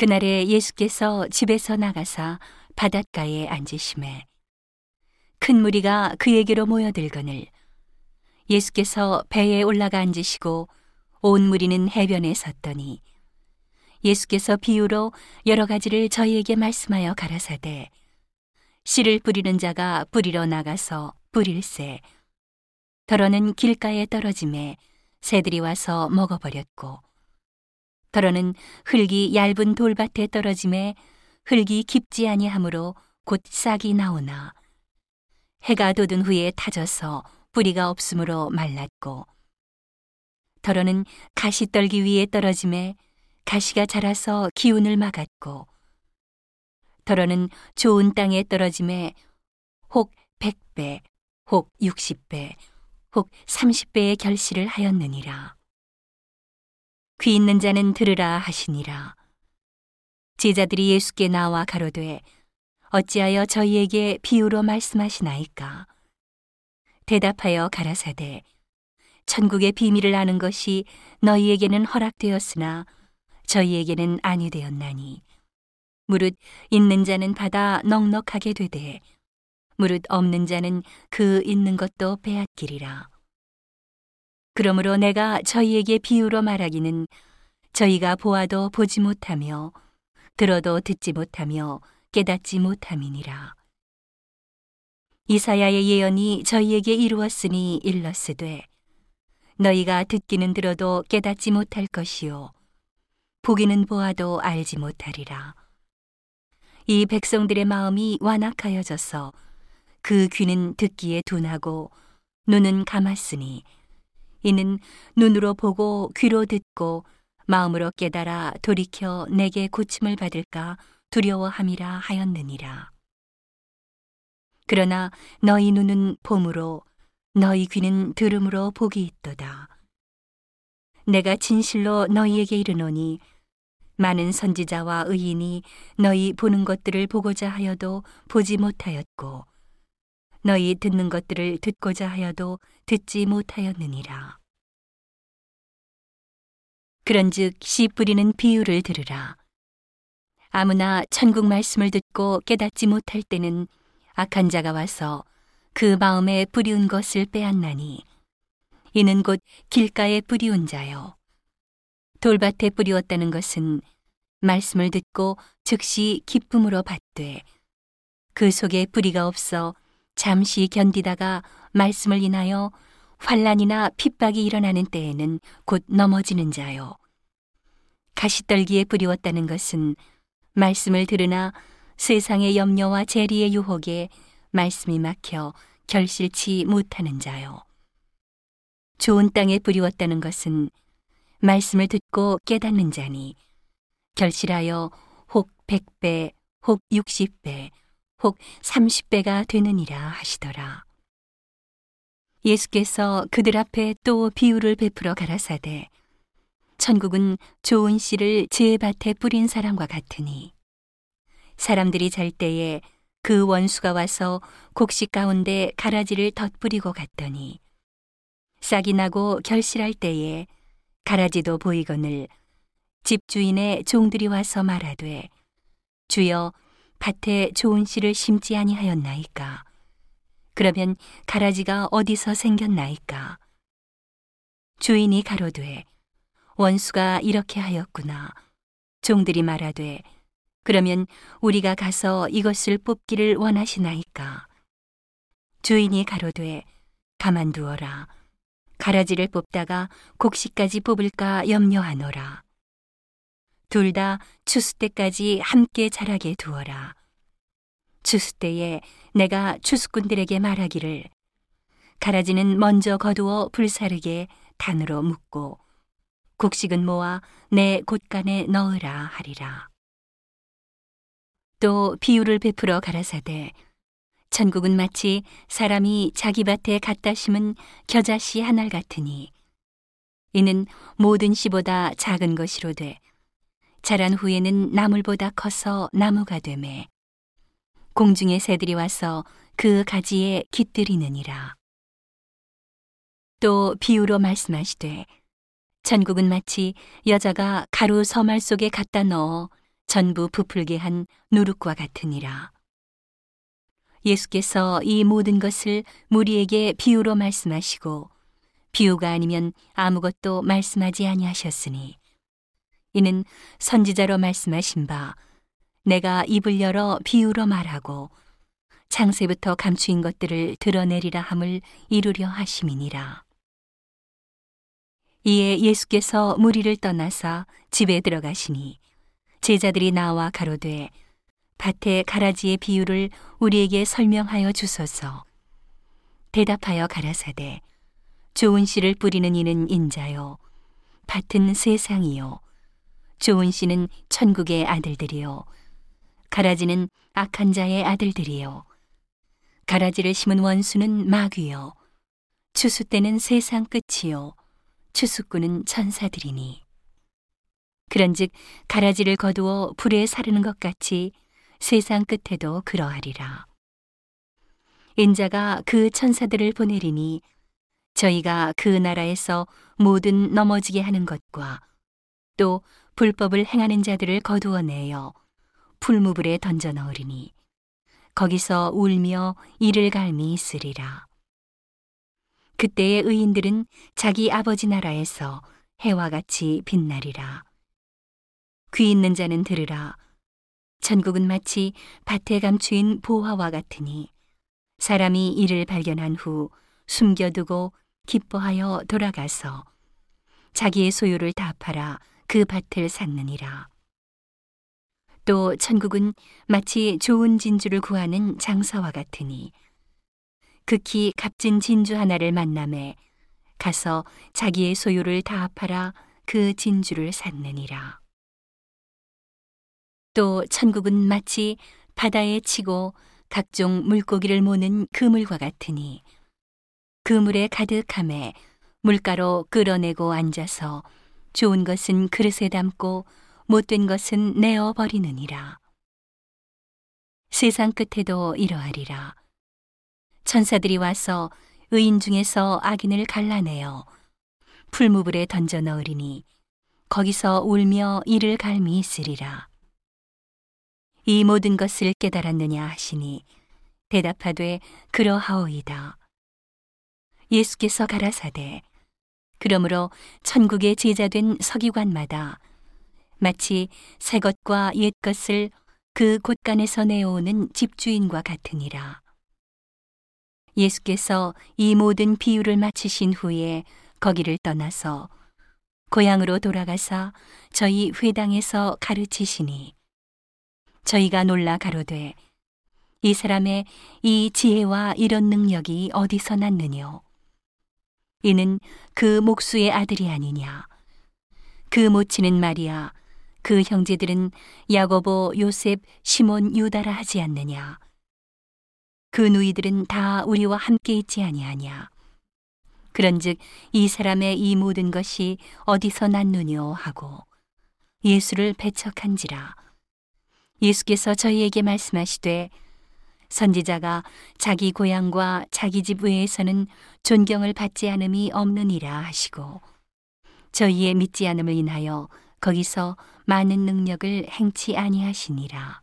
그날에 예수께서 집에서 나가사 바닷가에 앉으심에 큰 무리가 그에게로 모여들거늘 예수께서 배에 올라가 앉으시고 온 무리는 해변에 섰더니 예수께서 비유로 여러 가지를 저희에게 말씀하여 가라사대 씨를 뿌리는 자가 뿌리러 나가서 뿌릴새 더러는 길가에 떨어짐에 새들이 와서 먹어버렸고 더러는 흙이 얇은 돌밭에 떨어짐에 흙이 깊지 아니하므로 곧 싹이 나오나 해가 돋은 후에 타져서 뿌리가 없으므로 말랐고 더러는 가시 떨기 위에 떨어짐에 가시가 자라서 기운을 막았고 더러는 좋은 땅에 떨어짐에 혹 100배, 혹 60배, 혹 30배의 결실을 하였느니라. 귀 있는 자는 들으라 하시니라. 제자들이 예수께 나와 가로되 어찌하여 저희에게 비유로 말씀하시나이까? 대답하여 가라사대 천국의 비밀을 아는 것이 너희에게는 허락되었으나 저희에게는 아니 되었나니 무릇 있는 자는 받아 넉넉하게 되되 무릇 없는 자는 그 있는 것도 빼앗기리라 그러므로 내가 저희에게 비유로 말하기는 저희가 보아도 보지 못하며 들어도 듣지 못하며 깨닫지 못함이니라. 이사야의 예언이 저희에게 이루었으니 일렀으되 너희가 듣기는 들어도 깨닫지 못할 것이요 보기는 보아도 알지 못하리라. 이 백성들의 마음이 완악하여져서 그 귀는 듣기에 둔하고 눈은 감았으니 이는 눈으로 보고 귀로 듣고 마음으로 깨달아 돌이켜 내게 고침을 받을까 두려워함이라 하였느니라. 그러나 너희 눈은 봄으로 너희 귀는 들음으로 복이 있도다. 내가 진실로 너희에게 이르노니 많은 선지자와 의인이 너희 보는 것들을 보고자 하여도 보지 못하였고 너희 듣는 것들을 듣고자 하여도 듣지 못하였느니라. 그런즉 씨 뿌리는 비유를 들으라. 아무나 천국 말씀을 듣고 깨닫지 못할 때는 악한 자가 와서 그 마음에 뿌리운 것을 빼앗나니 이는 곧 길가에 뿌리운 자요. 돌밭에 뿌리웠다는 것은 말씀을 듣고 즉시 기쁨으로 받되 그 속에 뿌리가 없어 잠시 견디다가 말씀을 인하여 환란이나 핍박이 일어나는 때에는 곧 넘어지는 자요. 가시떨기에 뿌리웠다는 것은 말씀을 들으나 세상의 염려와 재리의 유혹에 말씀이 막혀 결실치 못하는 자요. 좋은 땅에 뿌리웠다는 것은 말씀을 듣고 깨닫는 자니 결실하여 혹 100배, 혹 60배, 혹 30배가 되느니라 하시더라. 예수께서 그들 앞에 또 비유를 베풀어 가라사대 천국은 좋은 씨를 제 밭에 뿌린 사람과 같으니 사람들이 잘 때에 그 원수가 와서 곡식 가운데 가라지를 덧뿌리고 갔더니 싹이 나고 결실할 때에 가라지도 보이거늘 집주인의 종들이 와서 말하되 주여 밭에 좋은 씨를 심지 아니하였나이까? 그러면 가라지가 어디서 생겼나이까? 주인이 가로되 원수가 이렇게 하였구나. 종들이 말하되 그러면 우리가 가서 이것을 뽑기를 원하시나이까? 주인이 가로되 가만두어라. 가라지를 뽑다가 곡식까지 뽑을까 염려하노라 둘 다 추수 때까지 함께 자라게 두어라 추수 때에 내가 추수꾼들에게 말하기를 가라지는 먼저 거두어 불사르게 단으로 묶고 곡식은 모아 내 곳간에 넣으라 하리라. 또 비유를 베풀어 가라사대 천국은 마치 사람이 자기 밭에 갖다 심은 겨자씨 한알 같으니 이는 모든 씨보다 작은 것이로되 자란 후에는 나물보다 커서 나무가 되매 공중의 새들이 와서 그 가지에 깃들이느니라. 또 비유로 말씀하시되 천국은 마치 여자가 가루 서말 속에 갖다 넣어 전부 부풀게 한 누룩과 같으니라. 예수께서 이 모든 것을 무리에게 비유로 말씀하시고 비유가 아니면 아무것도 말씀하지 아니하셨으니 이는 선지자로 말씀하신 바 내가 입을 열어 비유로 말하고 창세부터 감추인 것들을 드러내리라 함을 이루려 하심이니라. 이에 예수께서 무리를 떠나사 집에 들어가시니 제자들이 나와 가로되 밭의 가라지의 비유를 우리에게 설명하여 주소서. 대답하여 가라사대 좋은 씨를 뿌리는 이는 인자요 밭은 세상이요 좋은 씨는 천국의 아들들이요. 가라지는 악한 자의 아들들이요. 가라지를 심은 원수는 마귀요. 추수 때는 세상 끝이요. 추수꾼은 천사들이니. 그런즉 가라지를 거두어 불에 사르는 것 같이 세상 끝에도 그러하리라. 인자가 그 천사들을 보내리니 저희가 그 나라에서 모든 넘어지게 하는 것과 또 불법을 행하는 자들을 거두어내어 풀무불에 던져 넣으리니 거기서 울며 이를 갈미 있으리라. 그때의 의인들은 자기 아버지 나라에서 해와 같이 빛나리라. 귀 있는 자는 들으라. 천국은 마치 밭에 감추인 보화와 같으니 사람이 이를 발견한 후 숨겨두고 기뻐하여 돌아가서 자기의 소유를 다 팔아 그 밭을 샀느니라. 또 천국은 마치 좋은 진주를 구하는 장사와 같으니 극히 값진 진주 하나를 만남에 가서 자기의 소유를 다 팔아 그 진주를 샀느니라. 또 천국은 마치 바다에 치고 각종 물고기를 모는 그물과 같으니 그물에 가득함에 물가로 끌어내고 앉아서 좋은 것은 그릇에 담고 못된 것은 내어 버리느니라. 세상 끝에도 이러하리라. 천사들이 와서 의인 중에서 악인을 갈라내어 풀무불에 던져 넣으리니 거기서 울며 이를 갈미 있으리라. 이 모든 것을 깨달았느냐 하시니 대답하되 그러하오이다. 예수께서 가라사대 그러므로 천국의 제자된 서기관마다 마치 새 것과 옛 것을 그 곳간에서 내어오는 집주인과 같으니라. 예수께서 이 모든 비유를 마치신 후에 거기를 떠나서 고향으로 돌아가사 저희 회당에서 가르치시니 저희가 놀라 가로되 이 사람의 이 지혜와 이런 능력이 어디서 났느뇨 이는 그 목수의 아들이 아니냐. 그 모치는 마리아 그 형제들은 야고보 요셉 시몬 유다라 하지 않느냐. 그 누이들은 다 우리와 함께 있지 아니하냐. 그런즉 이 사람의 이 모든 것이 어디서 났느뇨 하고 예수를 배척한지라. 예수께서 저희에게 말씀하시되 선지자가 자기 고향과 자기 집 외에서는 존경을 받지 않음이 없느니라 하시고 저희의 믿지 않음을 인하여 거기서 많은 능력을 행치 아니하시니라.